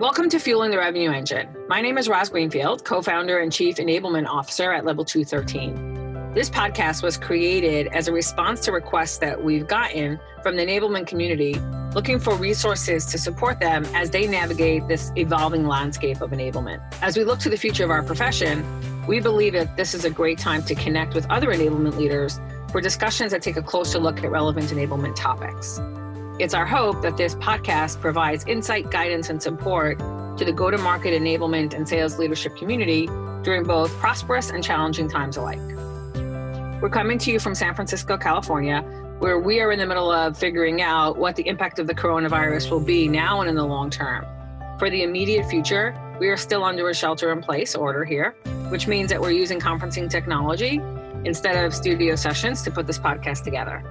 Welcome to Fueling the Revenue Engine. My name is Roz Greenfield, co founder and chief enablement officer at Level 213. This podcast was created as a response to requests that we've gotten from the enablement community looking for resources to support them as they navigate this evolving landscape of enablement. As we look to the future of our profession, we believe that this is a great time to connect with other enablement leaders for discussions that take a closer look at relevant enablement topics. It's our hope that this podcast provides insight, guidance, and support to the go to market enablement and sales leadership community during both prosperous and challenging times alike. We're coming to you from San Francisco, California, where we are in the middle of figuring out what the impact of the coronavirus will be now and in the long term. For the immediate future, we are still under a shelter in place order here, which means that we're using conferencing technology instead of studio sessions to put this podcast together.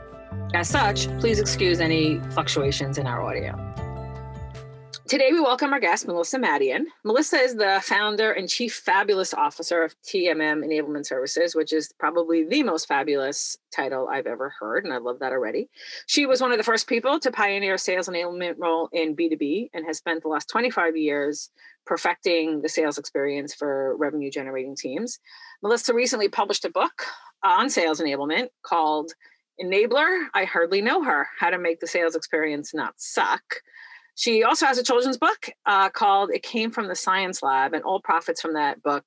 As such, please excuse any fluctuations in our audio. Today, we welcome our guest, Melissa Madian. Melissa is the founder and chief fabulous officer of TMM Enablement Services, which is probably the most fabulous title I've ever heard, and I love that already. She was one of the first people to pioneer sales enablement role in B2B and has spent the last 25 years perfecting the sales experience for revenue generating teams. Melissa recently published a book on sales enablement called enabler, I hardly know her, how to make the sales experience not suck. She also has a children's book uh, called It Came from the Science Lab, and all profits from that book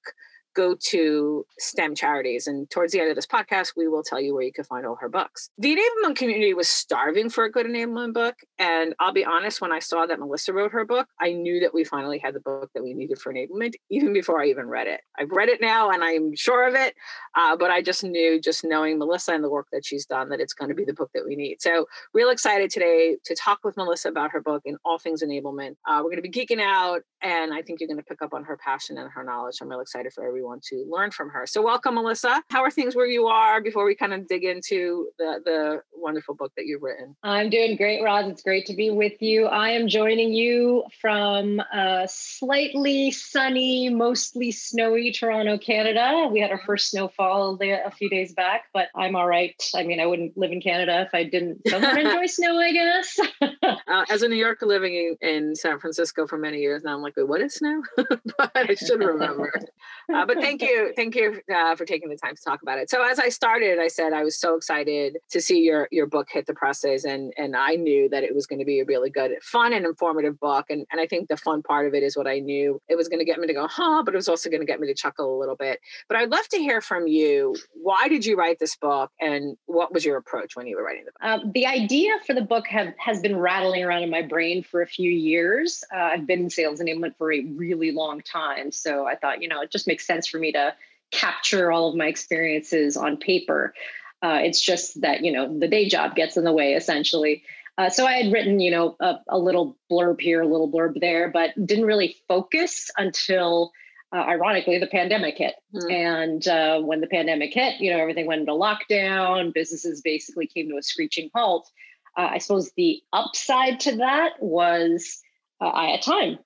go to STEM charities. And towards the end of this podcast, we will tell you where you can find all her books. The enablement community was starving for a good enablement book. And I'll be honest, when I saw that Melissa wrote her book, I knew that we finally had the book that we needed for enablement, even before I even read it. I've read it now and I'm sure of it. Uh, but I just knew, just knowing Melissa and the work that she's done, that it's going to be the book that we need. So, real excited today to talk with Melissa about her book and all things enablement. Uh, we're going to be geeking out, and I think you're going to pick up on her passion and her knowledge. I'm real excited for everyone everyone to learn from her. So, welcome, Melissa. How are things where you are before we kind of dig into the, the wonderful book that you've written? I'm doing great, Roz. It's great to be with you. I am joining you from a slightly sunny, mostly snowy Toronto, Canada. We had our first snowfall a few days back, but I'm all right. I mean, I wouldn't live in Canada if I didn't enjoy snow, I guess. uh, as a New Yorker living in, in, San Francisco for many years now, I'm like, wait, what is snow? but I should remember. Uh, but thank you, thank you uh, for taking the time to talk about it. So as I started, I said I was so excited to see your your book hit the presses, and and I knew that it was going to be a really good, fun, and informative book. And and I think the fun part of it is what I knew it was going to get me to go, huh, but it was also going to get me to chuckle a little bit. But I'd love to hear from you. Why did you write this book, and what was your approach when you were writing the book? Um, the idea for the book have has been rattling around in my brain for a few years. Uh, I've been in sales enablement for a really long time, so I thought, you know, it just makes sense for me to capture all of my experiences on paper. Uh, it's just that, you know, the day job gets in the way essentially. Uh, so I had written, you know, a, a, little blurb here, a little blurb there, but didn't really focus until, uh, ironically, the pandemic hit. Mm-hmm. And uh, when the pandemic hit, you know, everything went into lockdown. Businesses basically came to a screeching halt. Uh, I suppose the upside to that was uh, I had time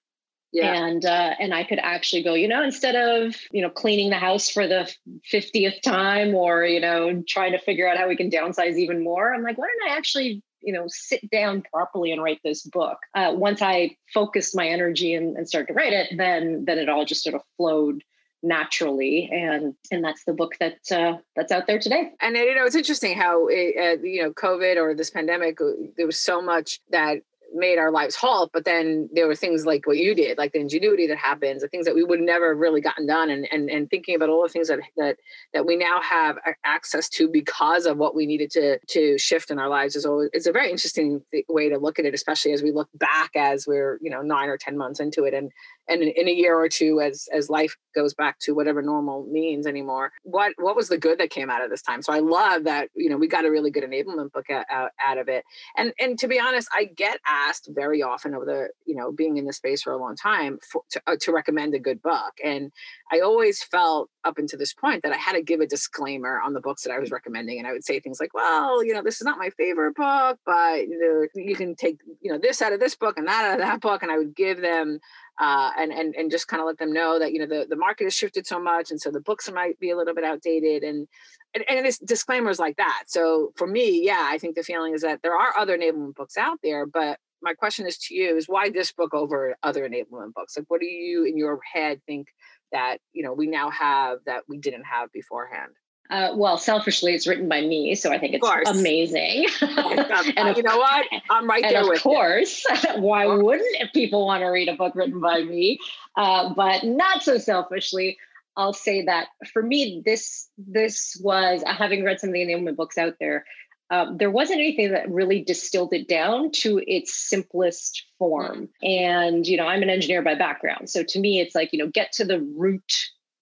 yeah. And uh, and I could actually go, you know, instead of you know cleaning the house for the fiftieth time, or you know trying to figure out how we can downsize even more, I'm like, why don't I actually you know sit down properly and write this book? Uh, once I focused my energy and, and started to write it, then then it all just sort of flowed naturally and and that's the book that uh, that's out there today and you know it's interesting how it, uh, you know covid or this pandemic uh, there was so much that made our lives halt but then there were things like what you did like the ingenuity that happens the things that we would never have really gotten done and and, and thinking about all the things that that that we now have access to because of what we needed to to shift in our lives is always it's a very interesting way to look at it especially as we look back as we're you know nine or ten months into it and and in a year or two as as life goes back to whatever normal means anymore. What what was the good that came out of this time? So i love that you know we got a really good enablement book out, out, of it. And and to be honest i get asked very often over the you know being in the space for a long time for, to, uh, to recommend a good book. And i always felt up until this point that i had to give a disclaimer on the books that i was recommending. And i would say things like well you know this is not my favorite book but you, know, you can take you know this out of this book and that out of that book. And i would give them uh, and and and just kind of let them know that you know the, the market has shifted so much and so the books might be a little bit outdated. And and, and it's disclaimers like that. So for me yeah i think the feeling is that there are other enablement books out there but my question is to you is why this book over other enablement books? Like what do you in your head think that, you know, we now have that we didn't have beforehand? Uh, well, selfishly, it's written by me, so I think it's amazing. and you know what? I'm right there with course, why wouldn't if people want to read a book written by me? Uh, but not so selfishly. I'll say that for me, this this was having read some of the enablement books out there. Um, there wasn't anything that really distilled it down to its simplest form. And you know, I'm an engineer by background, so to me, it's like you know, get to the root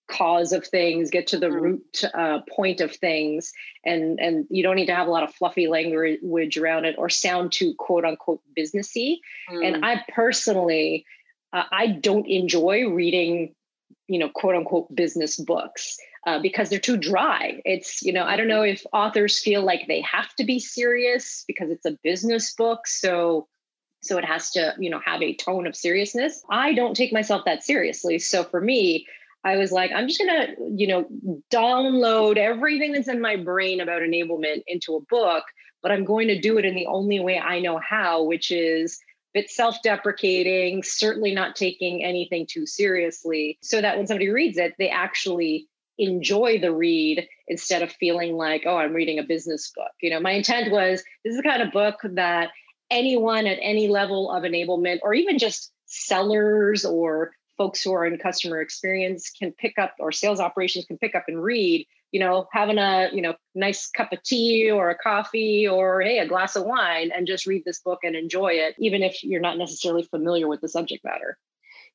cause of things get to the mm. root uh, point of things and and you don't need to have a lot of fluffy language around it or sound too quote unquote businessy mm. and i personally uh, i don't enjoy reading you know quote unquote business books uh, because they're too dry. It's you know i don't know if authors feel like they have to be serious because it's a business book so so it has to you know have a tone of seriousness. I don't take myself that seriously. So for me I was like, I'm just gonna, you know, download everything that's in my brain about enablement into a book, but I'm going to do it in the only way I know how, which is bit self-deprecating, certainly not taking anything too seriously, so that when somebody reads it, they actually enjoy the read instead of feeling like, oh, I'm reading a business book. You know, my intent was this is the kind of book that anyone at any level of enablement or even just sellers or folks who are in customer experience can pick up or sales operations can pick up and read you know having a you know nice cup of tea or a coffee or hey a glass of wine and just read this book and enjoy it even if you're not necessarily familiar with the subject matter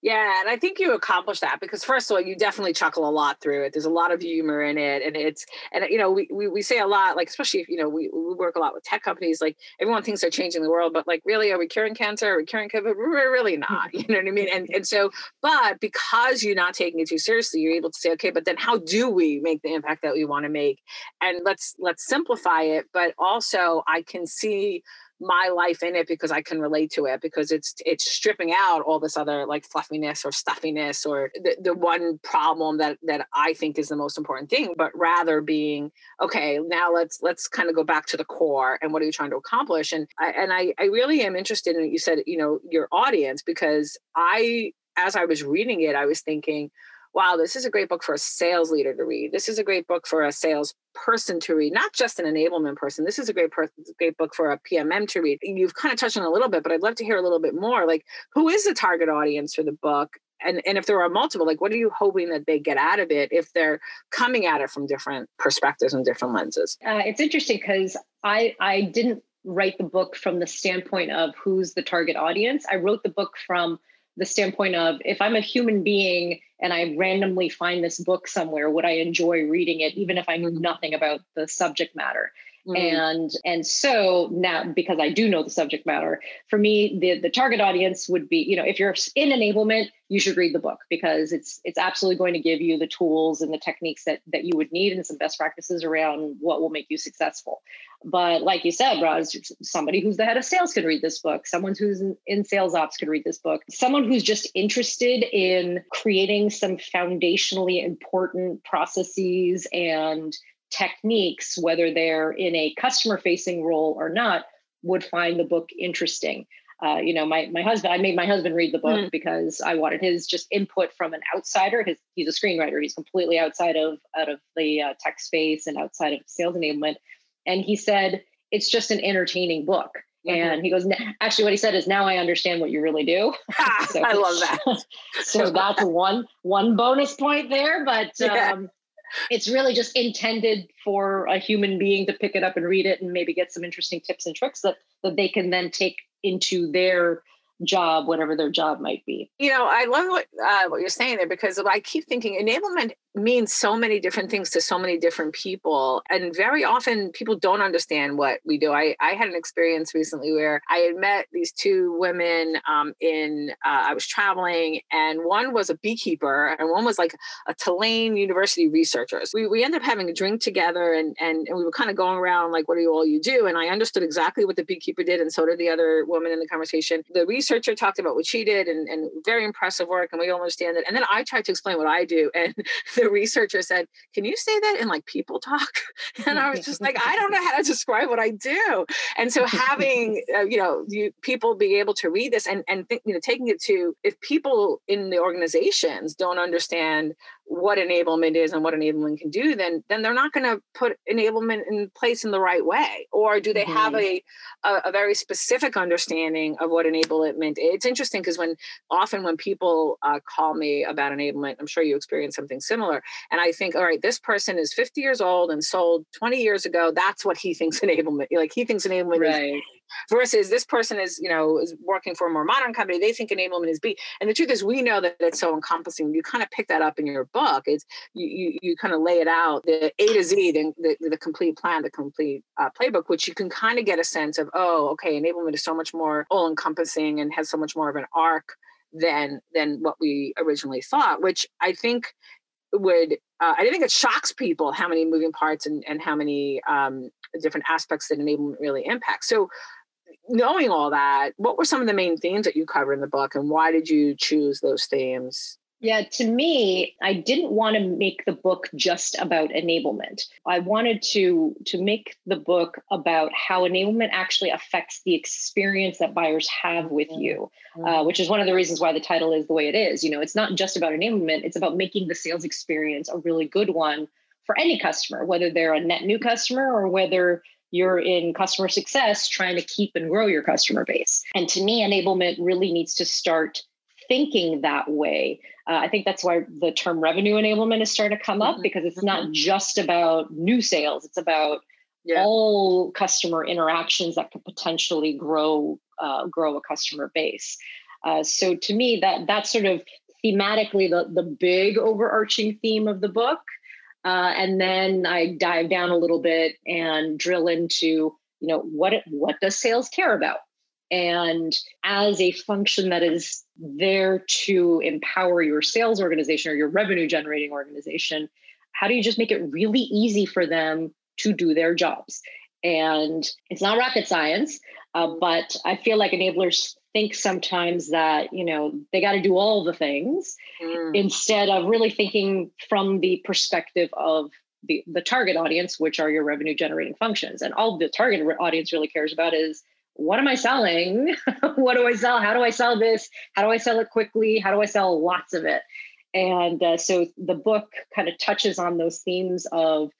yeah, and I think you accomplish that because first of all, you definitely chuckle a lot through it. There's a lot of humor in it, and it's and you know we we, we say a lot like especially if you know we, we work a lot with tech companies. Like everyone thinks they're changing the world, but like really, are we curing cancer? Are we curing COVID? We're really not. You know what I mean? And and so, but because you're not taking it too seriously, you're able to say, okay, but then how do we make the impact that we want to make? And let's let's simplify it, but also I can see my life in it because I can relate to it because it's it's stripping out all this other like fluffiness or stuffiness or the, the one problem that that I think is the most important thing, but rather being okay. Now let's let's kind of go back to the core and what are you trying to accomplish? And I, and I I really am interested in you said you know your audience because I as I was reading it I was thinking wow, this is a great book for a sales leader to read. This is a great book for a sales person to read, not just an enablement person. This is a great per- great book for a PMM to read. You've kind of touched on a little bit, but I'd love to hear a little bit more. Like, who is the target audience for the book? And, and if there are multiple, like what are you hoping that they get out of it if they're coming at it from different perspectives and different lenses? Uh, it's interesting because I I didn't write the book from the standpoint of who's the target audience. I wrote the book from the standpoint of if I'm a human being and I randomly find this book somewhere, would I enjoy reading it, even if I knew nothing about the subject matter? Mm. And and so now because I do know the subject matter, for me, the, the target audience would be, you know, if you're in enablement, you should read the book because it's it's absolutely going to give you the tools and the techniques that that you would need and some best practices around what will make you successful. But like you said, Roz, somebody who's the head of sales could read this book. Someone who's in, in sales ops could read this book. Someone who's just interested in creating some foundationally important processes and techniques, whether they're in a customer facing role or not, would find the book interesting. Uh, you know, my my husband, I made my husband read the book mm. because I wanted his just input from an outsider. His he's a screenwriter. He's completely outside of out of the uh, tech space and outside of sales enablement. And he said it's just an entertaining book. Mm-hmm. And he goes, actually, what he said is, now I understand what you really do. so, I love that. so that's one one bonus point there. But yeah. um, it's really just intended for a human being to pick it up and read it and maybe get some interesting tips and tricks that that they can then take into their job, whatever their job might be. You know, I love what uh, what you're saying there because I keep thinking enablement means so many different things to so many different people. And very often people don't understand what we do. I, I had an experience recently where I had met these two women um, in, uh, I was traveling, and one was a beekeeper and one was like a Tulane University researchers. We, we ended up having a drink together and, and, and we were kind of going around like, what do you all you do? And I understood exactly what the beekeeper did. And so did the other woman in the conversation. The research researcher talked about what she did and, and very impressive work and we all understand it and then i tried to explain what i do and the researcher said can you say that in like people talk? And i was just like i don't know how to describe what i do. And so having uh, you know you, people be able to read this and and think, you know taking it to if people in the organizations don't understand what enablement is and what enablement can do then then they're not going to put enablement in place in the right way or do they mm-hmm. have a, a, a very specific understanding of what enablement it's interesting because when often when people uh, call me about enablement i'm sure you experience something similar and i think all right this person is 50 years old and sold 20 years ago that's what he thinks enablement like he thinks enablement right. is versus this person is you know is working for a more modern company they think enablement is b. And the truth is we know that it's so encompassing. You kind of pick that up in your book. It's you you, you kind of lay it out the a to z the, the, the complete plan the complete uh, playbook which you can kind of get a sense of oh okay enablement is so much more all encompassing and has so much more of an arc than than what we originally thought which i think would uh, I think it shocks people how many moving parts and, and how many um, different aspects that enablement really impacts. So knowing all that, what were some of the main themes that you cover in the book, and why did you choose those themes? Yeah, to me, I didn't want to make the book just about enablement. I wanted to to make the book about how enablement actually affects the experience that buyers have with you, uh, mm-hmm. which is one of the reasons why the title is the way it is. You know, it's not just about enablement; it's about making the sales experience a really good one for any customer, whether they're a net new customer or whether you're in customer success trying to keep and grow your customer base. And to me, enablement really needs to start thinking that way. Uh, I think that's why the term revenue enablement is starting to come up mm-hmm. because it's not mm-hmm. just about new sales, it's about yeah. all customer interactions that could potentially grow uh, grow a customer base. Uh, so to me, that that's sort of thematically the the big overarching theme of the book. Uh, and then I dive down a little bit and drill into, you know, what what does sales care about? And as a function that is there to empower your sales organization or your revenue generating organization, how do you just make it really easy for them to do their jobs? And it's not rocket science, uh, but I feel like enablers think sometimes that you know they got to do all the things mm. instead of really thinking from the perspective of the, the target audience which are your revenue generating functions. And all the target audience really cares about is what am i selling? What do i sell? How do i sell this? How do i sell it quickly? How do i sell lots of it? And uh, so the book kind of touches on those themes of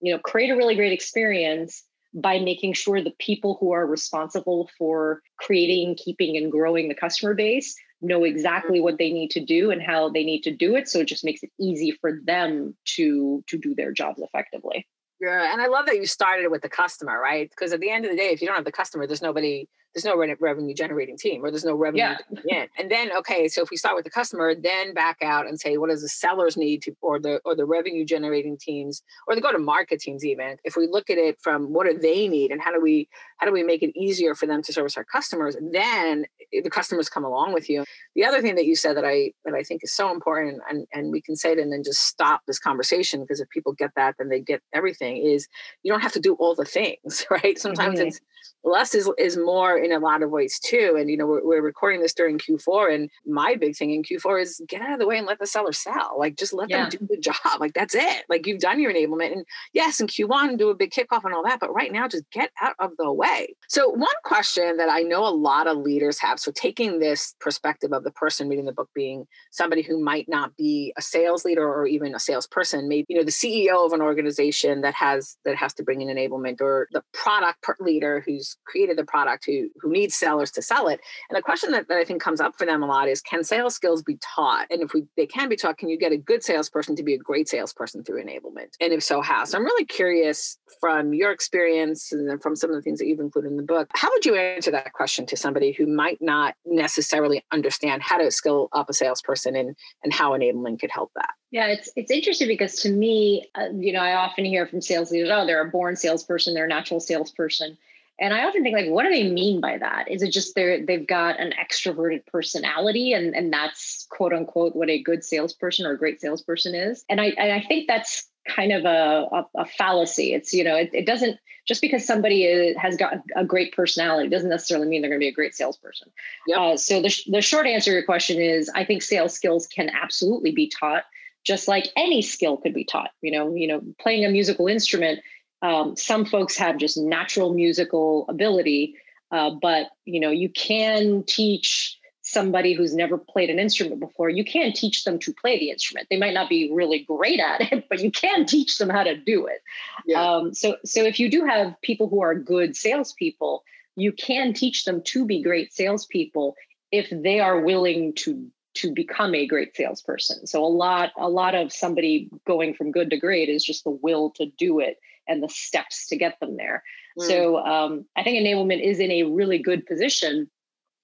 you know create a really great experience by making sure the people who are responsible for creating, keeping, and growing the customer base know exactly what they need to do and how they need to do it. So it just makes it easy for them to to do their jobs effectively. Yeah, and I love that you started with the customer, right? Because at the end of the day, if you don't have the customer, there's nobody there's no revenue generating team or there's no revenue yeah. in. And then, okay, so if we start with the customer, then back out and say, what does the sellers need to, or the, or the revenue generating teams or the go to market teams, even if we look at it from what do they need and how do we, how do we make it easier for them to service our customers? Then the customers come along with you. The other thing that you said that I, that I think is so important and, and we can say it and then just stop this conversation because if people get that, then they get everything is you don't have to do all the things, right? Sometimes mm-hmm. it's less is, is more in a lot of ways too. And, you know, we're, we're, recording this during Q4 and my big thing in Q4 is get out of the way and let the seller sell. Like just let yeah. them do the job. Like that's it. Like you've done your enablement and yes, in Q1 do a big kickoff and all that, but right now just get out of the way. So one question that I know a lot of leaders have, so taking this perspective of the person reading the book being somebody who might not be a sales leader or even a salesperson, maybe, you know, the CEO of an organization that has, that has to bring in enablement or the product leader who's created the product who, who needs sellers to sell it. And the question that, that I think comes up for them a lot is can sales skills be taught? And if we they can be taught, can you get a good salesperson to be a great salesperson through enablement? And if so, how? So I'm really curious from your experience and from some of the things that you've included in the book, how would you answer that question to somebody who might not necessarily understand how to skill up a salesperson and, and how enablement could help that? Yeah, it's it's interesting because to me, uh, you know, I often hear from sales leaders, oh, they're a born salesperson, they're a natural salesperson. And I often think like, what do they mean by that? Is it just they're they've got an extroverted personality and, and that's quote unquote what a good salesperson or a great salesperson is? And I and I think that's kind of a, a, a fallacy. It's, you know, it, it, doesn't, just because somebody is, has got a great personality doesn't necessarily mean they're going to be a great salesperson. Yep. Uh, so the, the short answer to your question is I think sales skills can absolutely be taught just like any skill could be taught. You know, you know, playing a musical instrument, um, some folks have just natural musical ability, uh, but you know, you can teach somebody who's never played an instrument before, you can teach them to play the instrument. They might not be really great at it, but you can teach them how to do it. Yeah. Um, so, so if you do have people who are good salespeople, you can teach them to be great salespeople if they are willing to to become a great salesperson. So a lot a lot of somebody going from good to great is just the will to do it and the steps to get them there. Mm. So um, I think enablement is in a really good position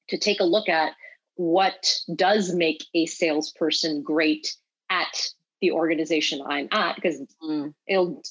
to take a look at what does make a salesperson great at the organization I'm at because mm. it'll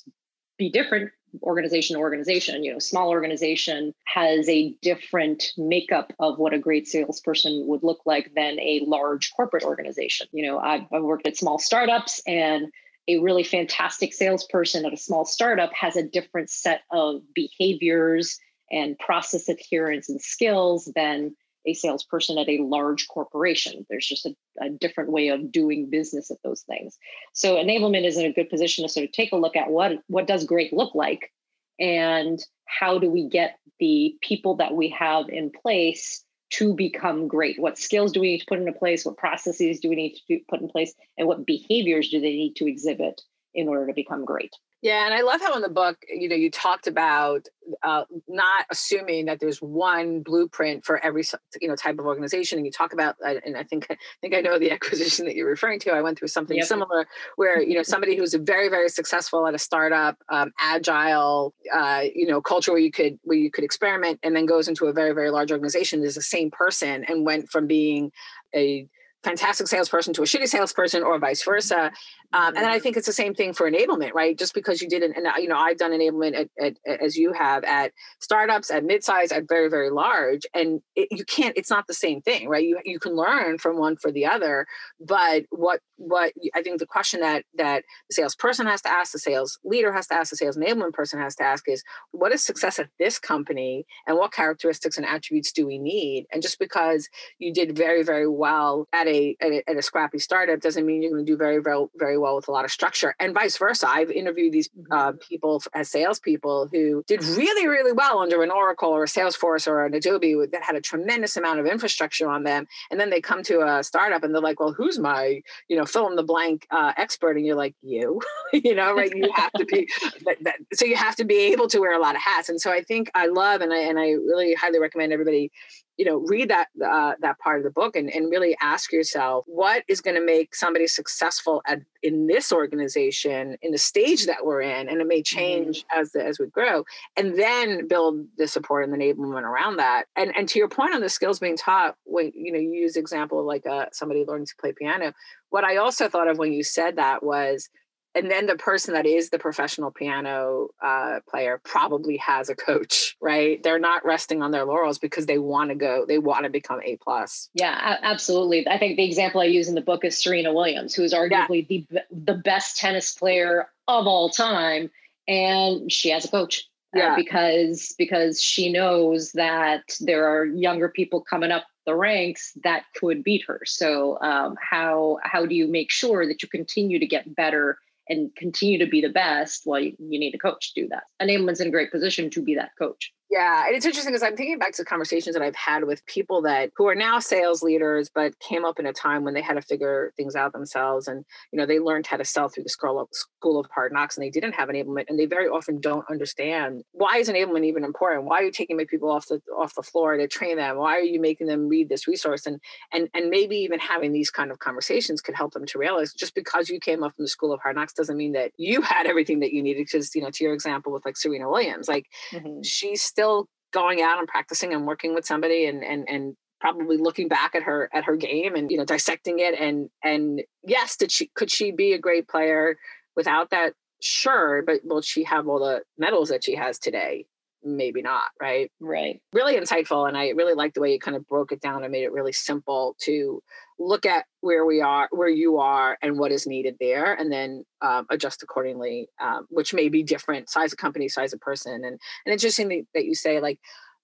be different organization to organization. You know, small organization has a different makeup of what a great salesperson would look like than a large corporate organization. You know, I've, I've worked at small startups and a really fantastic salesperson at a small startup has a different set of behaviors and process adherence and skills than a salesperson at a large corporation. There's just a, a, different way of doing business at those things. So enablement is in a good position to sort of take a look at what what does great look like and how do we get the people that we have in place to become great? What skills do we need to put into place? What processes do we need to put in place? And what behaviors do they need to exhibit in order to become great? Yeah, and I love how in the book, you know, you talked about uh, not assuming that there's one blueprint for every you know type of organization, and you talk about, uh, and I think I think I know the acquisition that you're referring to. I went through something yep. similar where you know somebody who's very very successful at a startup, um, agile, uh, you know, culture where you could where you could experiment, and then goes into a very very large organization is the same person and went from being a fantastic salesperson to a shitty salesperson or vice versa um, and then I think it's the same thing for enablement, right? Just because you did it, and you know, I've done enablement at, at, at, as you have at startups, at midsize, at very, very large, and it, you can't. It's not the same thing, right? You you can learn from one for the other, but what what I think the question that that the salesperson has to ask, the sales leader has to ask, the sales enablement person has to ask is, what is success at this company, and what characteristics and attributes do we need? And just because you did very, very well at a at a, at a scrappy startup doesn't mean you're going to do very, very, very well with a lot of structure and vice versa. I've interviewed these uh, mm-hmm. people as salespeople who did really, really well under an Oracle or a Salesforce or an Adobe that had a tremendous amount of infrastructure on them. And then they come to a startup and they're like, well, who's my, you know, fill in the blank uh, expert? And you're like, you, you know, right? You have to be, that, that, so you have to be able to wear a lot of hats. And so I think I love, and I, and I really highly recommend everybody you know read that uh, that part of the book and, and really ask yourself what is going to make somebody successful at in this organization in the stage that we're in and it may mm-hmm. change mm-hmm. as the, as we grow and then build the support and the enablement around that and and to your point on the skills being taught when you know you use example of like uh, somebody learning to play piano what i also thought of when you said that was and then the person that is the professional piano uh, player probably has a coach right they're not resting on their laurels because they want to go they want to become a plus yeah absolutely i think the example i use in the book is serena williams who is arguably yeah. the the best tennis player of all time and she has a coach uh, yeah. Uh, because because she knows that there are younger people coming up the ranks that could beat her so um, how how do you make sure that you continue to get better and continue to be the best, well, you, you need a coach to do that. Enablement's in a great position to be that coach. Yeah, and it's interesting because I'm thinking back to conversations that I've had with people that who are now sales leaders, but came up in a time when they had to figure things out themselves, and you know they learned how to sell through the school of, school of hard knocks, and they didn't have enablement, and they very often don't understand why is enablement even important? Why are you taking my people off the off the floor to train them? Why are you making them read this resource? And and and maybe even having these kind of conversations could help them to realize just because you came up from the school of hard knocks doesn't mean that you had everything that you needed. Because you know, to your example with like Serena Williams, like mm-hmm. she's still going out and practicing and working with somebody and and and probably looking back at her at her game and you know dissecting it and and yes did she could she be a great player without that? Sure but will she have all the medals that she has today maybe not, right? Right. Really insightful. And I really like the way you kind of broke it down and made it really simple to look at where we are, where you are, and what is needed there, and then um, adjust accordingly, um, which may be different size of company, size of person. And, and interesting that you say, like,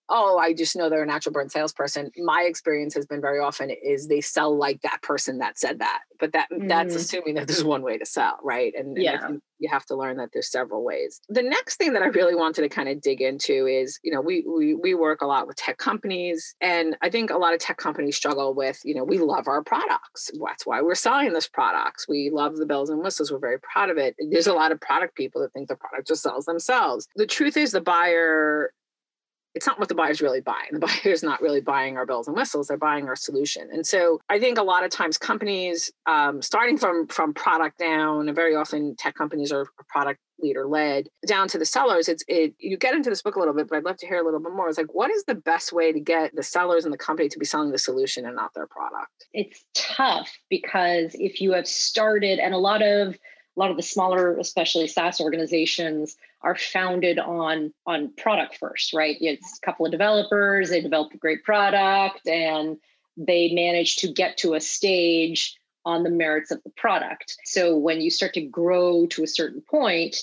oh, I just know they're a natural born salesperson. My experience has been very often is they sell like that person that said that, but that mm. that's assuming that there's one way to sell, right? And, yeah. And you, have to learn that there's several ways. The next thing that I really wanted to kind of dig into is, you know, we we we work a lot with tech companies, and I think a lot of tech companies struggle with, you know, we love our products. That's why we're selling this products. We love the bells and whistles. We're very proud of it. There's a lot of product people that think the product just sells themselves. The truth is, the buyer it's not what the buyer's really buying. The buyer's not really buying our bells and whistles; they're buying our solution. And so, I think a lot of times companies, um, starting from from product down, and very often tech companies are product leader led down to the sellers. It's it. You get into this book a little bit, but I'd love to hear a little bit more. It's like, what is the best way to get the sellers and the company to be selling the solution and not their product? It's tough because if you have started, and a lot of a lot of the smaller, especially SaaS organizations, are founded on on product first, right? It's a couple of developers, they develop a great product, and they manage to get to a stage on the merits of the product. So when you start to grow to a certain point,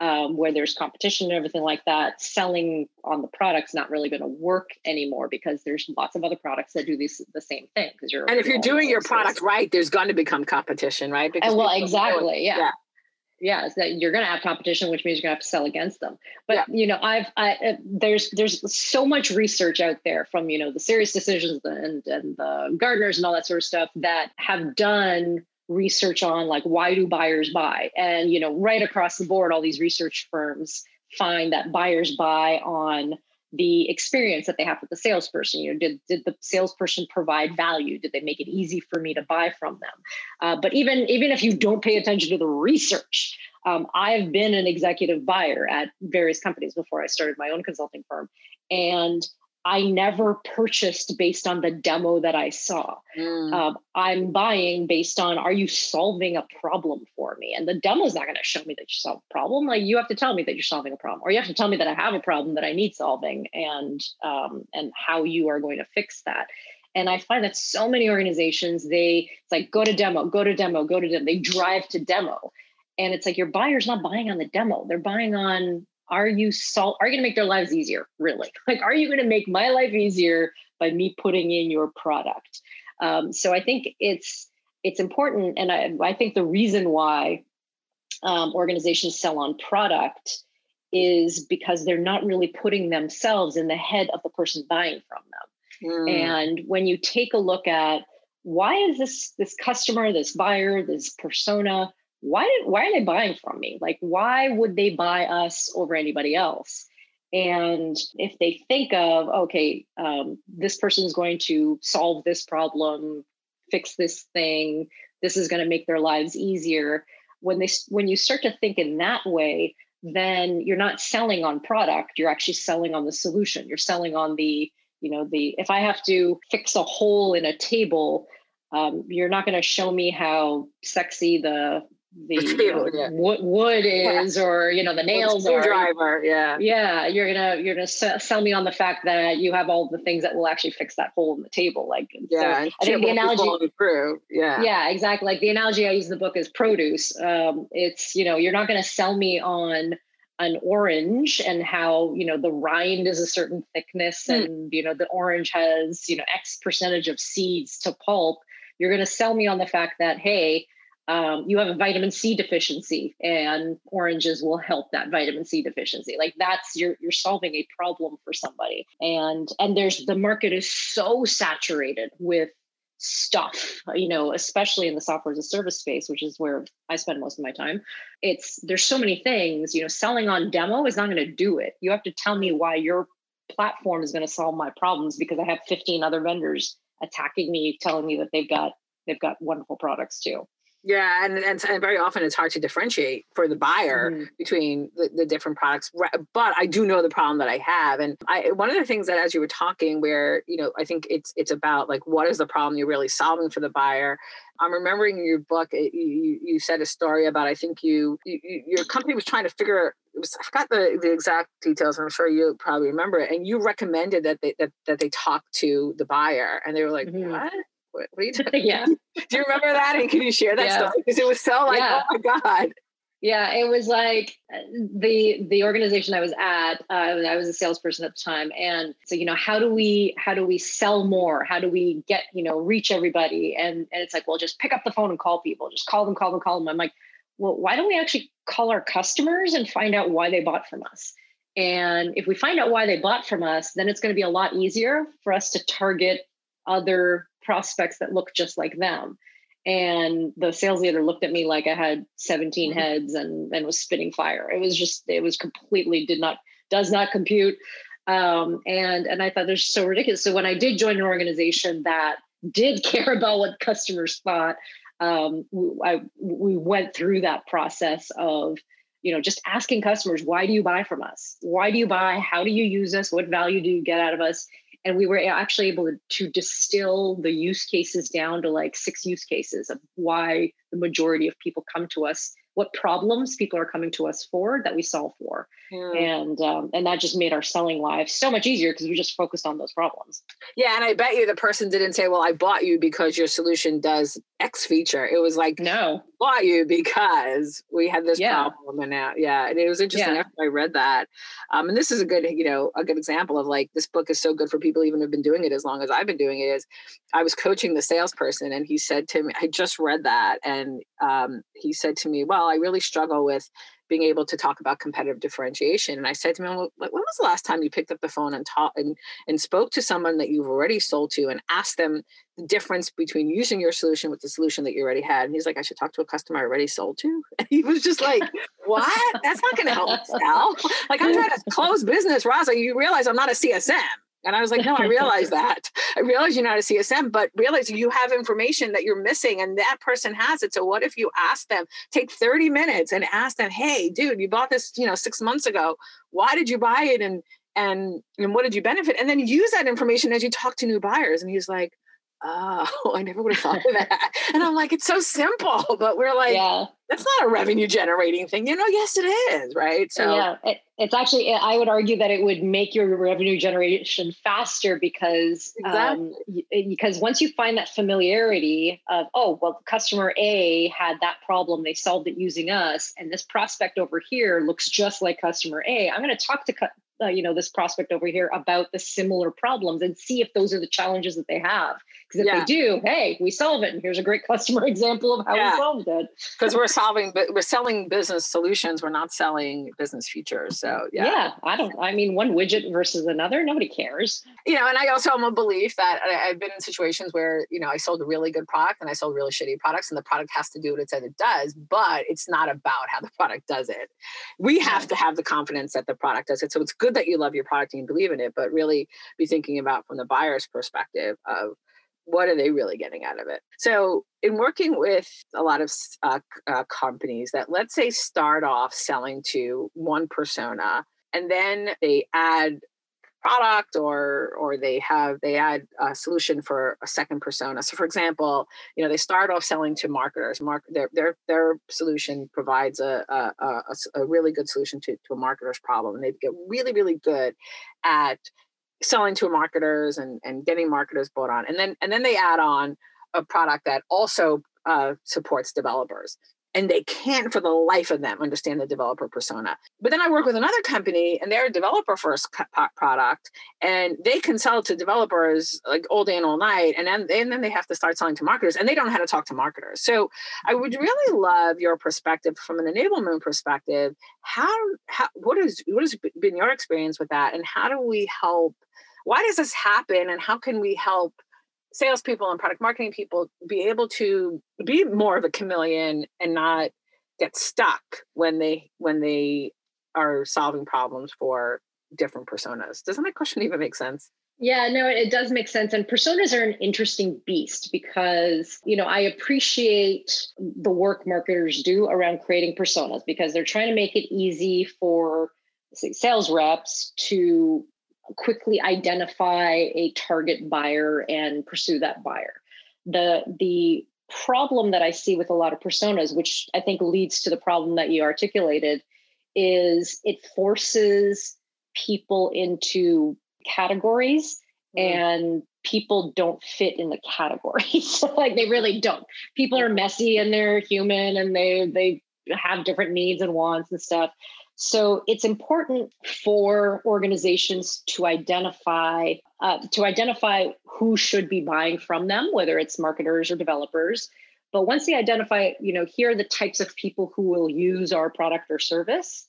um, where there's competition and everything like that, selling on the product's not really going to work anymore because there's lots of other products that do this the same thing. Because you're and if you're doing your product right, there's going to become competition, right? Because and well, exactly, yeah. yeah yeah, that you're going to have competition, which means you're going to have to sell against them. But yeah. you know, I've I, uh, there's there's so much research out there from you know the SiriusDecisions and and the Gartners and all that sort of stuff that have done research on like why do buyers buy, and you know, right across the board, all these research firms find that buyers buy on the experience that they have with the salesperson. You know did, did the salesperson provide value? Did they make it easy for me to buy from them? Uh, but even even if you don't pay attention to the research um, i've been an executive buyer at various companies before i started my own consulting firm. And I never purchased based on the demo that I saw. Mm. Um, I'm buying based on are you solving a problem for me? And the demo is not going to show me that you solve a problem. Like you have to tell me that you're solving a problem, or you have to tell me that I have a problem that I need solving, and um, and how you are going to fix that. And I find that so many organizations they it's like go to demo, go to demo, go to demo. They drive to demo, and it's like your buyer's not buying on the demo; they're buying on are you sol- are you going to make their lives easier really? Like are you going to make my life easier by me putting in your product? Um, so i think it's it's important and i, I think the reason why um, organizations sell on product is because they're not really putting themselves in the head of the person buying from them. Mm. and when you take a look at why is this this customer this buyer this persona why did why are they buying from me? Like why would they buy us over anybody else? And if they think of, okay, um, this person is going to solve this problem, fix this thing, this is going to make their lives easier. When they when you start to think in that way, then you're not selling on product. You're actually selling on the solution. You're selling on the, you know, the if I have to fix a hole in a table, um, you're not going to show me how sexy the the table, yeah. wood, wood is, yeah. or you know the nails are. Driver, yeah, yeah. You're gonna you're gonna sell me on the fact that you have all the things that will actually fix that hole in the table. Like yeah, so I think the analogy. Through. Yeah, yeah, exactly. Like the analogy I use in the book is produce. Um, it's you know you're not gonna sell me on an orange and how you know the rind is a certain thickness mm. and you know the orange has you know x percentage of seeds to pulp you're going to sell me on the fact that hey um, you have a vitamin C deficiency, and oranges will help that vitamin C deficiency. Like that's you're you're solving a problem for somebody, and and there's the market is so saturated with stuff you know especially in the software as a service space which is where i spend most of my time. It's there's so many things you know selling on demo is not going to do it. You have to tell me why your platform is going to solve my problems because i have 15 other vendors attacking me telling me that they've got they've got wonderful products too Yeah, and, and, and very often it's hard to differentiate for the buyer mm-hmm. between the, the, different products. But I do know the problem that I have, and I one of the things that as you were talking, where you know I think it's it's about like what is the problem you're really solving for the buyer. I'm remembering your book. It, you, you said a story about I think you, you your company was trying to figure. It was I forgot the, the exact details. I'm sure you probably remember it. And you recommended that they that, that they talk to the buyer, and they were like, mm-hmm. "What? What, what are you talking? yeah. Do you remember that? And can you share that yeah. story? Because it was so like, yeah. oh my God. Yeah, it was like uh, the the organization I was at. Uh, I was a salesperson at the time, and so you know, how do we how do we sell more? How do we get you know reach everybody? And and it's like, well, just pick up the phone and call people. Just call them, call them, call them. I'm like, well, why don't we actually call our customers and find out why they bought from us? And if we find out why they bought from us, then it's going to be a lot easier for us to target other prospects that look just like them. And the sales leader looked at me like I had 17 mm-hmm. heads and, and was spitting fire. It was just, it was completely did not, does not compute. Um, and, and I thought they're so ridiculous. So when I did join an organization that did care about what customers thought, um, I, we went through that process of, you know, just asking customers, why do you buy from us? Why do you buy? How do you use us? What value do you get out of us? And we were actually able to, distill the use cases down to like six use cases of why the majority of people come to us what problems people are coming to us for that we solve for yeah. and um, and that just made our selling lives so much easier because we just focused on those problems yeah and i bet you the person didn't say well i bought you because your solution does x feature it was like no bought you because we had this yeah. problem and now yeah and it was interesting yeah. after i read that um, and this is a good you know a good example of like this book is so good for people even who've been doing it as long as i've been doing it is i was coaching the salesperson and he said to me i just read that and um, he said to me well I really struggle with being able to talk about competitive differentiation. And I said to him, well, when was the last time you picked up the phone and taught and, and spoke to someone that you've already sold to and asked them the difference between using your solution with the solution that you already had? And he's like, I should talk to a customer I already sold to. And he was just like, what? That's not going to help sell. Like I'm trying to close business, Rosa. You realize I'm not a CSM. And I was like, no, I realize that. I realize you're not a CSM, but realize you have information that you're missing and that person has it. So what if you ask them, take 30 minutes and ask them, hey, dude, you bought this, you know, six months ago. Why did you buy it? And and and what did you benefit? And then use that information as you talk to new buyers. And he's like, oh, I never would have thought of that. and I'm like, it's so simple, but we're like, yeah. that's not a revenue generating thing. You know, yes, it is, right? So yeah, it, it's actually, I would argue that it would make your revenue generation faster because, um, exactly. um, because once you find that familiarity of, oh, well, customer A had that problem, they solved it using us, and this prospect over here looks just like customer A. I'm going to talk to uh, you know this prospect over here about the similar problems and see if those are the challenges that they have. Because if yeah. they do hey we solve it. And here's a great customer example of how yeah. we solved it. Because we're solving but we're selling business solutions. We're not selling business features. So yeah. Yeah i don't i mean one widget versus another nobody cares. You know and i also am a belief that I, i've been in situations where you know i sold a really good product and i sold really shitty products and the product has to do what it said it does but it's not about how the product does it. We have to have the confidence that the product does it. So it's good good that you love your product and believe in it, but really be thinking about from the buyer's perspective of what are they really getting out of it. So, in working with a lot of uh, uh, companies that let's say start off selling to one persona and then they add product or or they have they add a solution for a second persona. So for example you know they start off selling to marketers. Mark their their their solution provides a a, a, a really good solution to, to a marketer's problem and they get really really good at selling to marketers and and getting marketers bought on. And then and then they add on a product that also uh, supports developers and they can't for the life of them understand the developer persona. But then I work with another company and they're a developer first product and they can sell to developers like all day and all night. And then, and then they have to start selling to marketers and they don't know how to talk to marketers. So I would really love your perspective from an enablement perspective. How, how what, is, what has been your experience with that? And how do we help? Why does this happen? And how can we help salespeople and product marketing people be able to be more of a chameleon and not get stuck when they when they are solving problems for different personas. Doesn't that question even make sense? Yeah, no, it does make sense. And personas are an interesting beast because, you know, I appreciate the work marketers do around creating personas because they're trying to make it easy for say, sales reps to quickly identify a target buyer and pursue that buyer. The the problem that I see with a lot of personas, which I think leads to the problem that you articulated, is it forces people into categories mm. and people don't fit in the categories like they really don't people are messy and they're human and they they have different needs and wants and stuff so it's important for organizations to identify uh, to identify who should be buying from them whether it's marketers or developers but once they identify you know here are the types of people who will use our product or service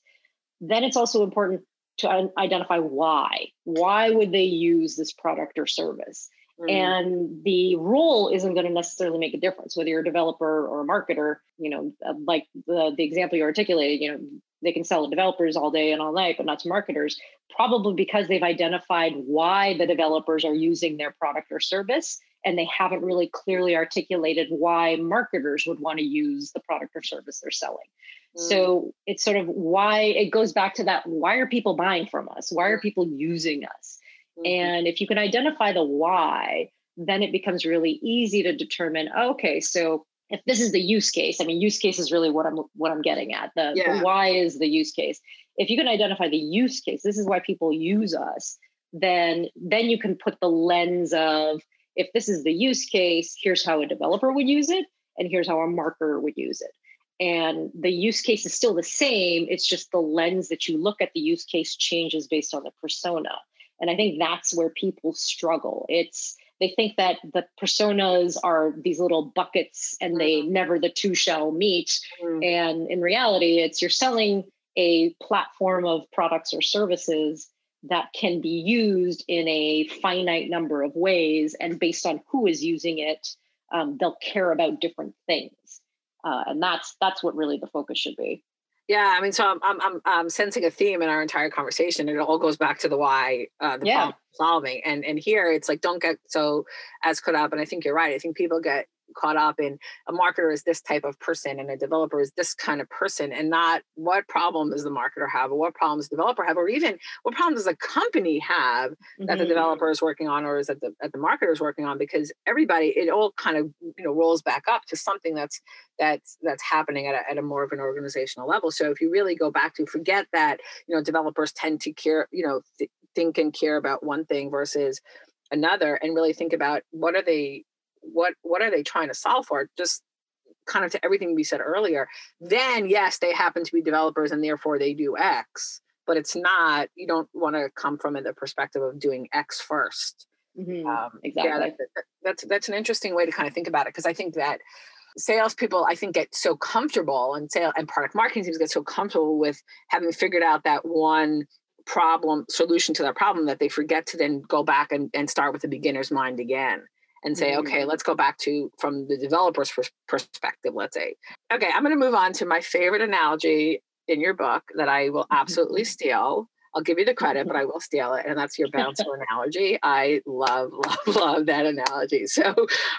then it's also important to identify why. Why would they use this product or service? Mm. And the role isn't going to necessarily make a difference, whether you're a developer or a marketer. You know, uh, like the, the example you articulated, you know, they can sell to developers all day and all night, but not to marketers, probably because they've identified why the developers are using their product or service. And they haven't really clearly articulated why marketers would want to use the product or service they're selling. Mm. So it's sort of why it goes back to that why are people buying from us? Why are people using us? Mm-hmm. And if you can identify the why, then it becomes really easy to determine okay, so if this is the use case, I mean use case is really what I'm what I'm getting at. The, yeah. the why is the use case. If you can identify the use case, this is why people use us, then then you can put the lens of if this is the use case, here's how a developer would use it and here's how a marketer would use it and the use case is still the same it's just the lens that you look at the use case changes based on the persona and i think that's where people struggle it's they think that the personas are these little buckets and they mm-hmm. never the two shall meet mm-hmm. and in reality it's you're selling a platform of products or services that can be used in a finite number of ways and based on who is using it um, they'll care about different things uh, and that's that's what really the focus should be yeah i mean so i'm i'm i'm, I'm sensing a theme in our entire conversation it all goes back to the why uh, the yeah. problem solving and and here it's like don't get so as caught up and i think you're right i think people get caught up in a marketer is this type of person and a developer is this kind of person and not what problem does the marketer have or what problems the developer have or even what problem does the company have mm-hmm. that the mm-hmm. developer is working on or is that the, that the marketer is working on because everybody it all kind of you know rolls back up to something that's that's that's happening at a, at a more of an organizational level so if you really go back to forget that you know developers tend to care you know th- think and care about one thing versus another and really think about what are they what what are they trying to solve for? Just kind of to everything we said earlier then yes they happen to be developers and therefore they do x but it's not you don't want to come from in the perspective of doing x 1st mm-hmm. um, exactly. yeah, that, that, that's that's an interesting way to kind of think about it because i think that salespeople i think get so comfortable and sale and product marketing teams get so comfortable with having figured out that one problem solution to that problem that they forget to then go back and, and start with the beginner's mind again and say, mm-hmm. okay, let's go back to from the developer's perspective, let's say. Okay, I'm going to move on to my favorite analogy in your book that I will absolutely steal. I'll give you the credit, but I will steal it. And that's your bouncer analogy. I love, love, love that analogy. So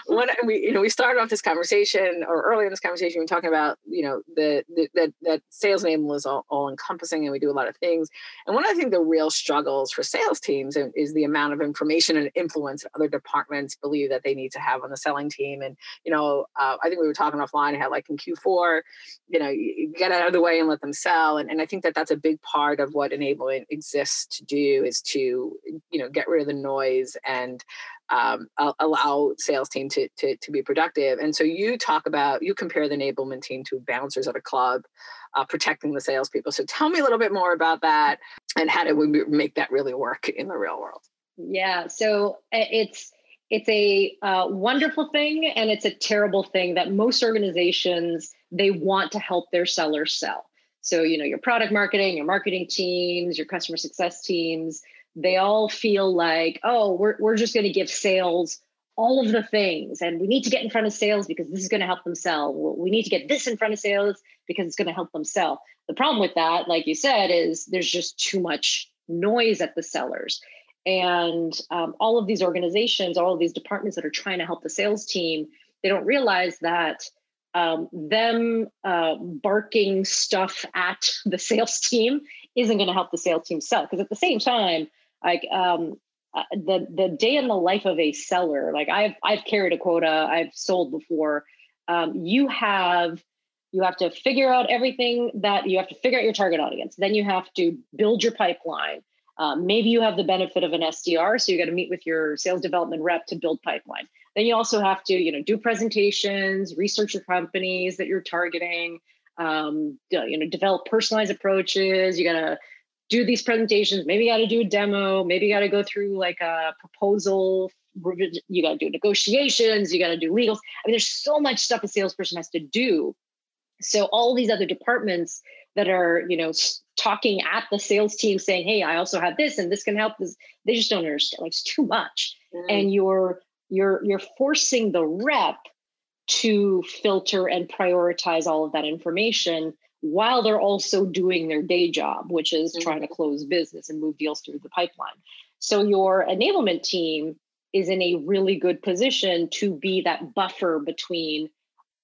when we, you know, we started off this conversation or early in this conversation, we were talking about, you know, the, the that that sales enablement is all, all encompassing and we do a lot of things. And one of the things the real struggles for sales teams is the amount of information and influence other departments believe that they need to have on the selling team. And, you know, uh, I think we were talking offline how like in Q4, you know, you get out of the way and let them sell. And, and I think that that's a big part of what exists to do is to you know get rid of the noise and um, allow sales team to, to, to be productive. And so you talk about you compare the enablement team to bouncers at a club uh, protecting the salespeople. So tell me a little bit more about that and how do we make that really work in the real world? Yeah so it's it's a uh, wonderful thing and it's a terrible thing that most organizations they want to help their sellers sell so, you know, your product marketing, your marketing teams, your customer success teams, they all feel like, oh, we're, we're just going to give sales all of the things. And we need to get in front of sales because this is going to help them sell. We need to get this in front of sales because it's going to help them sell. The problem with that, like you said, is there's just too much noise at the sellers. And um, all of these organizations, all of these departments that are trying to help the sales team, they don't realize that um, them uh, barking stuff at the sales team isn't going to help the sales team sell. Because at the same time, like um, uh, the the day in the life of a seller, like I've I've carried a quota, I've sold before. Um, you have you have to figure out everything that you have to figure out your target audience. Then you have to build your pipeline. Um, maybe you have the benefit of an SDR, so you got to meet with your sales development rep to build pipeline. Then you also have to, you know, do presentations, research your companies that you're targeting, um, you know, develop personalized approaches. You got to do these presentations. Maybe you got to do a demo. Maybe you got to go through like a proposal. You got to do negotiations. You got to do legals. I mean, there's so much stuff a salesperson has to do. So all these other departments that are, you know, talking at the sales team saying, "Hey, I also have this, and this can help." This they just don't understand. Like it's too much, mm. and you're you're you're forcing the rep to filter and prioritize all of that information while they're also doing their day job, which is mm-hmm. trying to close business and move deals through the pipeline. So your enablement team is in a really good position to be that buffer between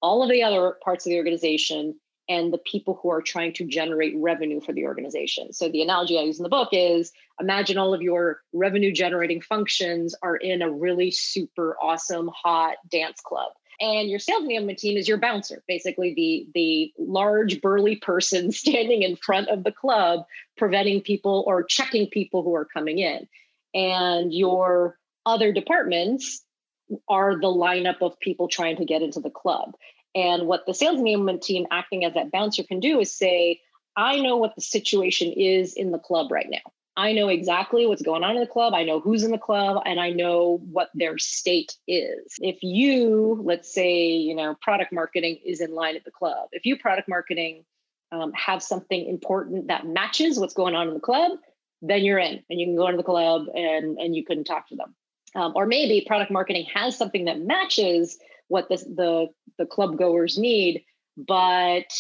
all of the other parts of the organization and the people who are trying to generate revenue for the organization. So the analogy I use in the book is imagine all of your revenue generating functions are in a really super awesome hot dance club. And your sales enablement team is your bouncer, basically the the large burly person standing in front of the club, preventing people or checking people who are coming in. And your other departments are the lineup of people trying to get into the club. And what the sales enablement team acting as that bouncer can do is say, I know what the situation is in the club right now. I know exactly what's going on in the club. I know who's in the club and I know what their state is. If you, let's say, you know, product marketing is in line at the club, if you product marketing um, have something important that matches what's going on in the club, then you're in and you can go into the club and, and you can talk to them. Um, or maybe product marketing has something that matches what the, the, the club goers need, but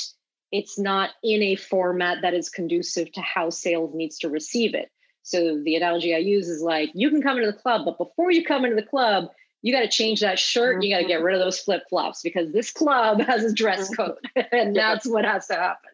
it's not in a format that is conducive to how sales needs to receive it. So the analogy I use is like, you can come into the club, but before you come into the club, you got to change that shirt. You got to get rid of those flip flops because this club has a dress mm-hmm. code, and that's what has to happen.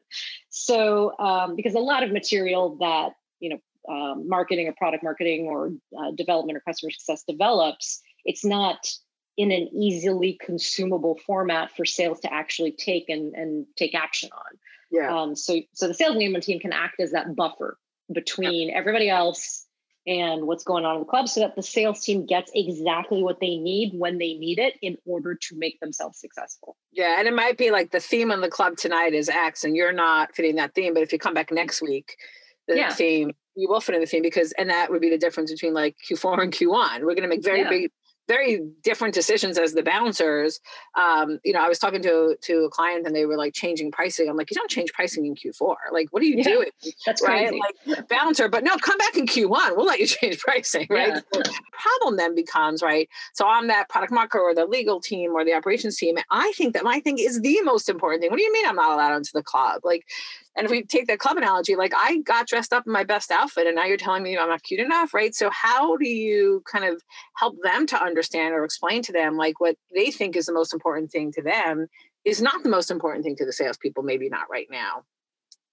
So, um, because a lot of material that you know, um, marketing or product marketing or uh, development or customer success develops, it's not in an easily consumable format for sales to actually take and, and take action on. Yeah. Um, so so the sales enablement team can act as that buffer between yeah. everybody else and what's going on in the club so that the sales team gets exactly what they need when they need it in order to make themselves successful. Yeah, and it might be like the theme on the club tonight is X and you're not fitting that theme, but if you come back next week, the yeah. theme you will fit in the theme because and that would be the difference between like Q4 and Q1. We're going to make very yeah. big very different decisions as the bouncers. Um, you know, I was talking to to a client and they were like changing pricing. I'm like, you don't change pricing in Q4. Like, what are you yeah, doing? That's right. Crazy. Like bouncer, but no, come back in Q1. We'll let you change pricing. Right. Yeah. The problem then becomes right. So I'm that product marketer or the legal team or the operations team. I think that my thing is the most important thing. What do you mean I'm not allowed into the club? Like, and if we take the club analogy, like I got dressed up in my best outfit and now you're telling me I'm not cute enough, right? So how do you kind of help them to understand or explain to them like what they think is the most important thing to them is not the most important thing to the salespeople, maybe not right now.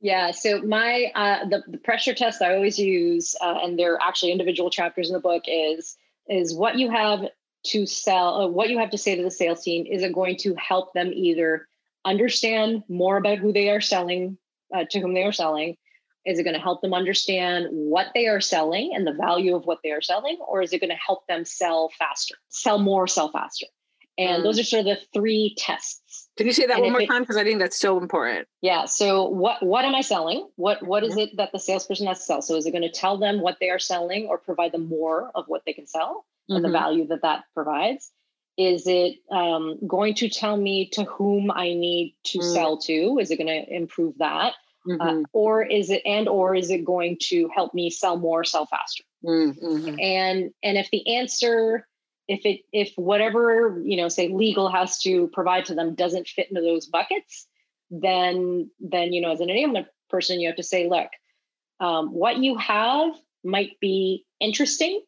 Yeah. So my uh, the the pressure test I always use, uh, and there are actually individual chapters in the book, is is what you have to sell, uh, what you have to say to the sales team. Is it going to help them either understand more about who they are selling uh, to whom they are selling? Is it going to help them understand what they are selling and the value of what they are selling? Or is it going to help them sell faster, sell more, sell faster? And mm. those are sort of the three tests. Can you say that and one more it, time? Because I think that's so important. Yeah. So what what am I selling? What what is mm-hmm. it that the salesperson has to sell? So is it going to tell them what they are selling or provide them more of what they can sell mm-hmm. and the mm-hmm. value that that provides? Is it um, going to tell me to whom I need to mm. sell to? Is it going to improve that? Uh, mm-hmm. Uh, or is it and or is it going to help me sell more, sell faster? Mm-hmm. And and if the answer, if it if whatever you know, say legal has to provide to them doesn't fit into those buckets, then then you know, as an enablement person, you have to say, look, um, what you have might be interesting,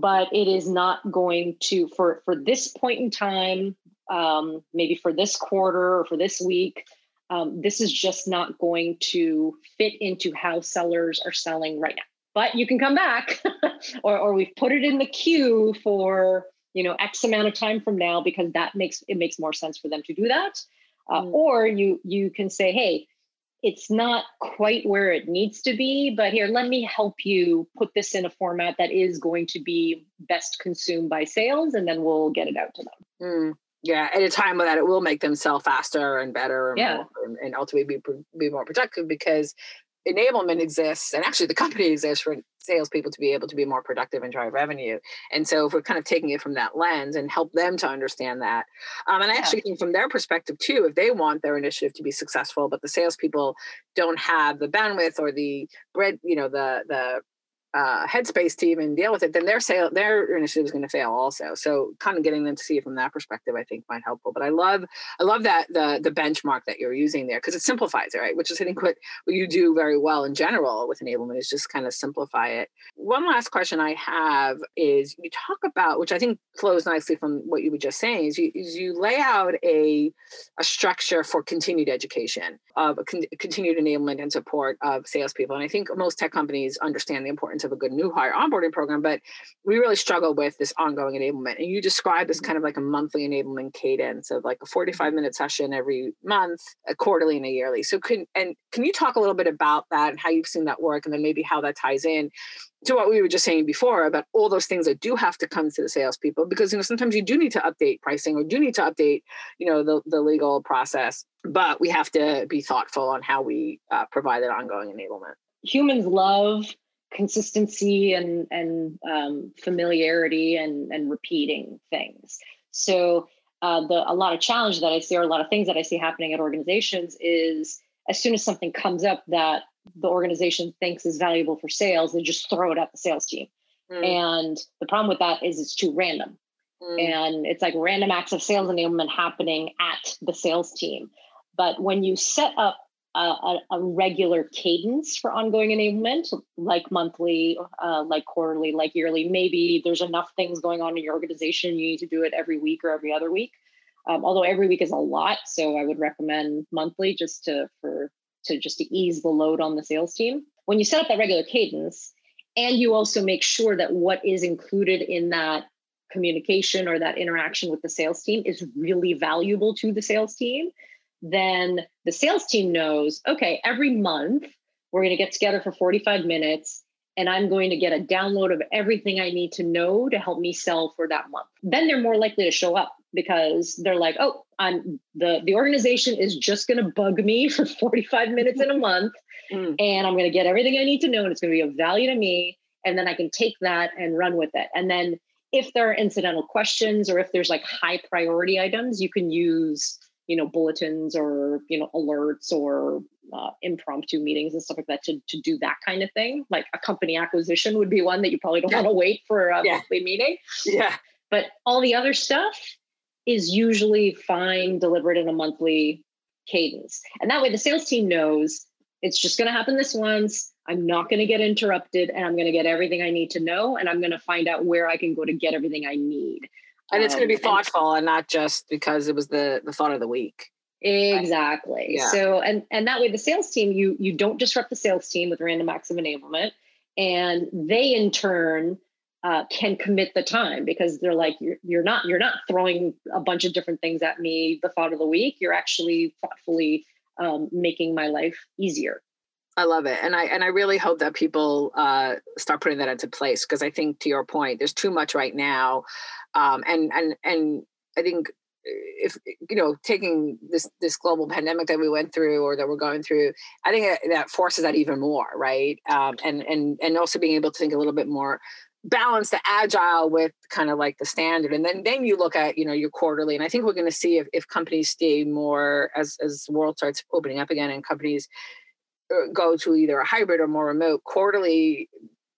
but it is not going to for for this point in time, um, maybe for this quarter or for this week. Um, this is just not going to fit into how sellers are selling right now. But you can come back, or or we've put it in the queue for you know x amount of time from now because that makes it makes more sense for them to do that. Uh, mm. Or you you can say, hey, it's not quite where it needs to be, but here, let me help you put this in a format that is going to be best consumed by sales, and then we'll get it out to them. Mm, yeah, at a time that it will make them sell faster and better, and, yeah. more, and, and ultimately be be more productive because enablement exists, and actually the company exists for salespeople to be able to be more productive and drive revenue. And so, if we're kind of taking it from that lens and help them to understand that, um, and I yeah. actually think from their perspective too, if they want their initiative to be successful, but the salespeople don't have the bandwidth or the bread, you know, the the uh, headspace team and deal with it, then their sale their initiative is going to fail also. So kind of getting them to see it from that perspective, I think might helpful. But I love I love that the the benchmark that you're using there because it simplifies it, right? Which is I think what, what you do very well in general with enablement is just kind of simplify it. One last question I have is you talk about, which I think flows nicely from what you were just saying, is you, is you lay out a a structure for continued education of con- continued enablement and support of salespeople. And I think most tech companies understand the importance of a good new hire onboarding program, but we really struggle with this ongoing enablement. And you describe this mm-hmm. kind of like a monthly enablement cadence of like a 45 minute session every month, a quarterly and a yearly. So can and can you talk a little bit about that and how you've seen that work and then maybe how that ties in to what we were just saying before about all those things that do have to come to the salespeople because you know sometimes you do need to update pricing or do need to update you know the, the legal process but we have to be thoughtful on how we uh, provide that ongoing enablement. Humans love consistency and and um, familiarity and and repeating things. So uh, the a lot of challenge that i see or a lot of things that i see happening at organizations is as soon as something comes up that the organization thinks is valuable for sales, they just throw it at the sales team. Mm. And the problem with that is it's too random. Mm. And it's like random acts of sales enablement happening at the sales team. But when you set up a, a, a regular cadence for ongoing enablement, like monthly, uh, like quarterly, like yearly, maybe there's enough things going on in your organization. You need to do it every week or every other week. Um, although every week is a lot, so I would recommend monthly just to for to just to ease the load on the sales team. When you set up that regular cadence, and you also make sure that what is included in that communication or that interaction with the sales team is really valuable to the sales team, then the sales team knows okay, every month we're going to get together for 45 minutes and I'm going to get a download of everything I need to know to help me sell for that month. Then they're more likely to show up because they're like, oh, I'm the the organization is just going to bug me for 45 minutes in a month, mm. and I'm going to get everything I need to know, and it's going to be of value to me, and then I can take that and run with it. And then if there are incidental questions or if there's like high priority items, you can use you know bulletins or you know alerts or uh, impromptu meetings and stuff like that to, to do that kind of thing like a company acquisition would be one that you probably don't yeah. want to wait for a yeah. monthly meeting yeah but all the other stuff is usually fine delivered in a monthly cadence. And that way the sales team knows it's just going to happen this once. I'm not going to get interrupted and I'm going to get everything I need to know. And I'm going to find out where I can go to get everything I need. And it's um, going to be thoughtful and, and, not just because it was the, the thought of the week. Exactly. Yeah. So, and, and that way the sales team, you, you don't disrupt the sales team with random acts of enablement. And they in turn uh, can commit the time because they're like you're, you're not you're not throwing a bunch of different things at me the thought of the week. You're actually thoughtfully um, making my life easier. I love it, and I and I really hope that people uh, start putting that into place because I think, to your point, there's too much right now, um, and and and I think if you know taking this this global pandemic that we went through or that we're going through, I think that forces that even more, right? Um, and and and also being able to think a little bit more balance the agile with kind of like the standard and then then you look at you know your quarterly and i think we're going to see if, if companies stay more as as the world starts opening up again and companies uh, go to either a hybrid or more remote quarterly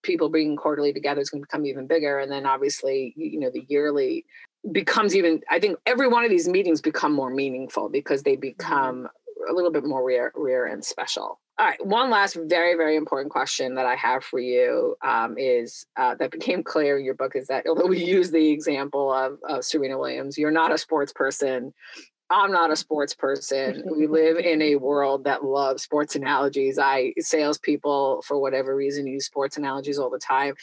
people bringing quarterly together is going to become even bigger and then obviously you know the yearly becomes even i think every one of these meetings become more meaningful because they mm-hmm. become a little bit more rare rare and special All right. One last very, very important question that I have for you um, is uh, that became clear in your book is that although we use the example of, of Serena Williams, you're not a sports person. I'm not a sports person. we live in a world that loves sports analogies. I salespeople, for whatever reason, use sports analogies all the time.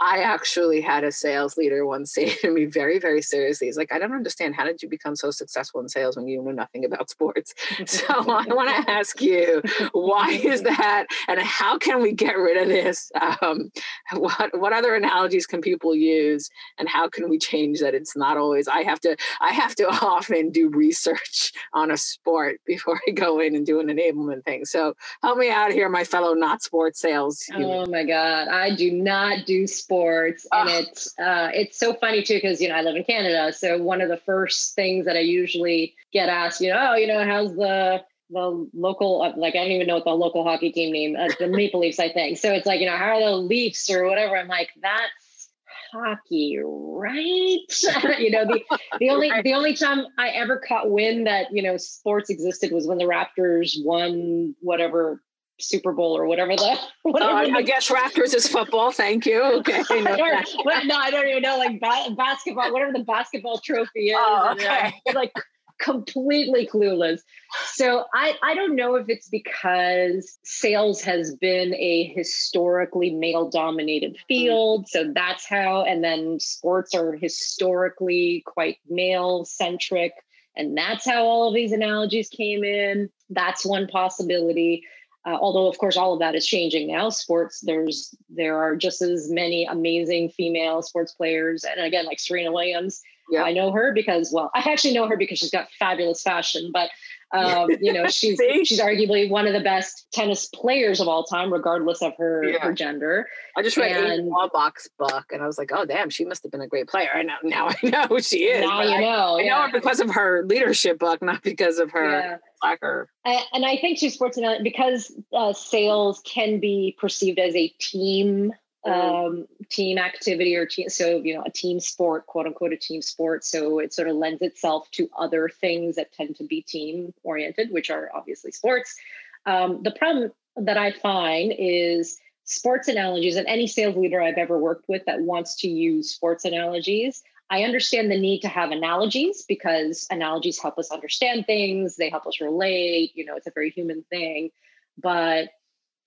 I actually had a sales leader once say to me very, very seriously, he's like, I don't understand. How did you become so successful in sales when you know nothing about sports? So I want to ask you, why is that? And how can we get rid of this? Um, what, what other analogies can people use? And how can we change that? It's not always, I have to, I have to often do research on a sport before I go in and do an enablement thing. So help me out here, my fellow not sports sales. Oh my God. I do not do sports sports and oh. it's uh, it's so funny too because you know I live in Canada so one of the first things that I usually get asked you know oh you know how's the the local uh, like I don't even know what the local hockey team name uh, the Maple Leafs I think. So it's like you know how are the Leafs? or whatever. I'm like that's hockey right? You know the the only the only time I ever caught wind that you know sports existed was when the Raptors won whatever Super Bowl or whatever the. Whatever uh, I guess Raptors is football. Thank you. Okay. I no, I don't even know like ba- basketball, whatever the basketball trophy is. Oh, okay. And, like completely clueless. So I I don't know if it's because sales has been a historically male dominated mm-hmm. field, so that's how. And then sports are historically quite male centric. And that's how all of these analogies came in. That's one possibility. Uh, although of course all of that is changing now sports there's there are just as many amazing female sports players and again like serena williams yeah. i know her because well i actually know her because she's got fabulous fashion but um, you know, she's she's arguably one of the best tennis players of all time, regardless of her yeah. her gender. I just read and, a box book, and I was like, oh damn, she must have been a great player. And now, now I know who she is. Now you I, know. I, yeah. know her because of her leadership book, not because of her yeah. soccer. And I think she's sports because uh, sales can be perceived as a team. Um, team activity or team, so you know a team sport quote unquote a team sport. So it sort of lends itself to other things that tend to be team oriented which are obviously sports. Um, the problem that i find is sports analogies and any sales leader i've ever worked with that wants to use sports analogies I understand the need to have analogies because analogies help us understand things, they help us relate, you know, it's a very human thing. But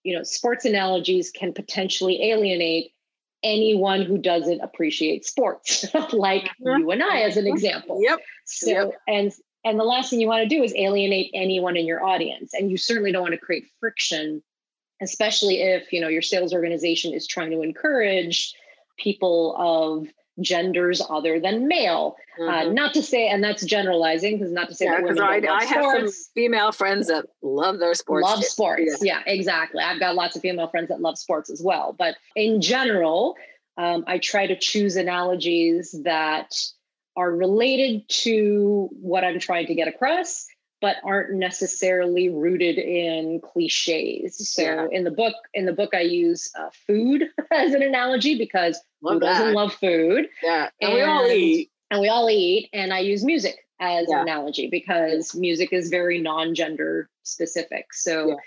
you know, sports analogies can potentially alienate anyone who doesn't appreciate sports, like mm-hmm. you and I, as an example. Yep. So, yep. and and the last thing you want to do is alienate anyone in your audience, and you certainly don't want to create friction, especially if you know your sales organization is trying to encourage people of genders other than male. Uh, mm-hmm. Uh, not to say, and that's generalizing because not to say yeah, that women I, I have some female friends that love their sports. Love sports. Yeah. yeah. exactly. I've got lots of female friends that love sports as well. But in general, um, I try to choose analogies that are related to what I'm trying to get across but aren't necessarily rooted in cliches. So yeah. in the book, in the book, I use uh, food as an analogy because love who doesn't love food? Yeah, and, and, we all eat, and we all eat. And I use music as yeah. an analogy because music is very non-gender specific. So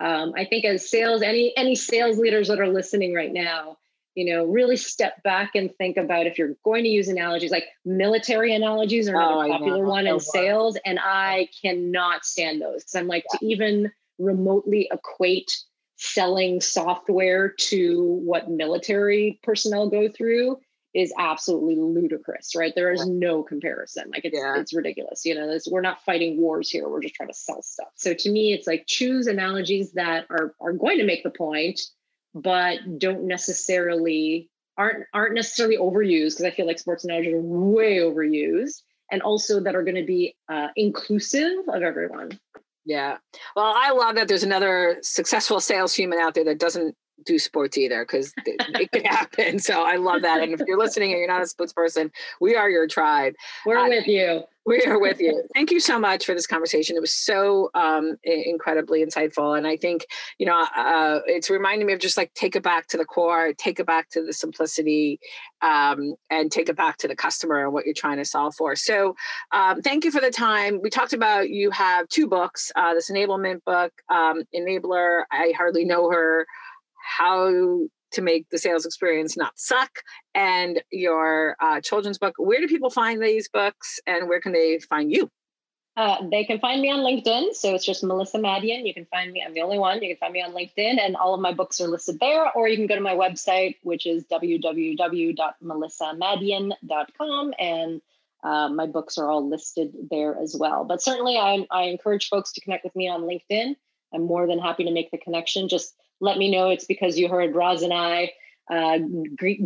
yeah. um, I think as sales, any any sales leaders that are listening right now, you know really step back and think about if you're going to use analogies like military analogies are another oh, popular one in sales and i cannot stand those. Because i'm like yeah. to even remotely equate selling software to what military personnel go through is absolutely ludicrous right? There is no comparison. Like it's yeah. it's ridiculous you know this, we're not fighting wars here we're just trying to sell stuff. So to me it's like choose analogies that are are going to make the point but don't necessarily aren't aren't necessarily overused because I feel like sports analogies are way overused, and also that are going to be uh, inclusive of everyone. Yeah. Well, I love that there's another successful sales human out there that doesn't do sports either because it, could happen. So I love that. And if you're listening and you're not a sports person, we are your tribe. We're uh, with you. We are with you. Thank you so much for this conversation. It was so um, incredibly insightful. And I think, you know, uh, it's reminding me of just like take it back to the core, take it back to the simplicity, um, and take it back to the customer and what you're trying to solve for. So um, thank you for the time. We talked about you have two books uh, this enablement book, um, Enabler. I hardly know her how to make the sales experience not suck and your uh, children's book. Where do people find these books and where can they find you? Uh, they can find me on linkedin. So it's just melissa madian. You can find me i'm the only one. You can find me on linkedin and all of my books are listed there. Or you can go to my website which is www.melissamadian.com and uh, my books are all listed there as well. But certainly I, I encourage folks to connect with me on linkedin. I'm more than happy to make the connection. Just let me know it's because you heard Roz and I uh,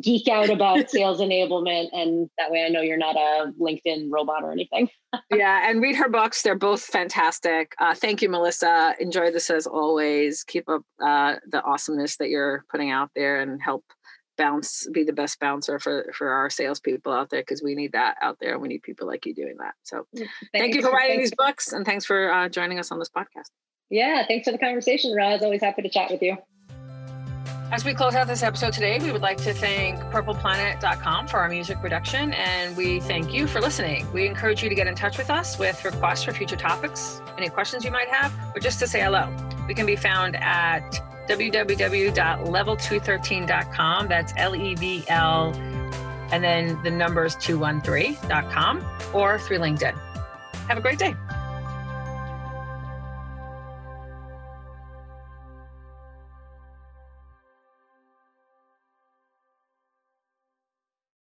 geek out about sales enablement, and that way I know you're not a LinkedIn robot or anything. yeah, and read her books; they're both fantastic. Uh, thank you, Melissa. Enjoy this as always. Keep up uh, the awesomeness that you're putting out there, and help bounce be the best bouncer for for our salespeople out there because we need that out there, and we need people like you doing that. So, thanks. thank you for writing these books, and thanks for uh, joining us on this podcast. Yeah, thanks for the conversation, Roz. Always happy to chat with you. As we close out this episode today, we would like to thank purpleplanet.com for our music production, and we thank you for listening. We encourage you to get in touch with us with requests for future topics, any questions you might have, or just to say hello. We can be found at www.level213.com. That's L E V L, and then the numbers 213.com, or through LinkedIn. Have a great day.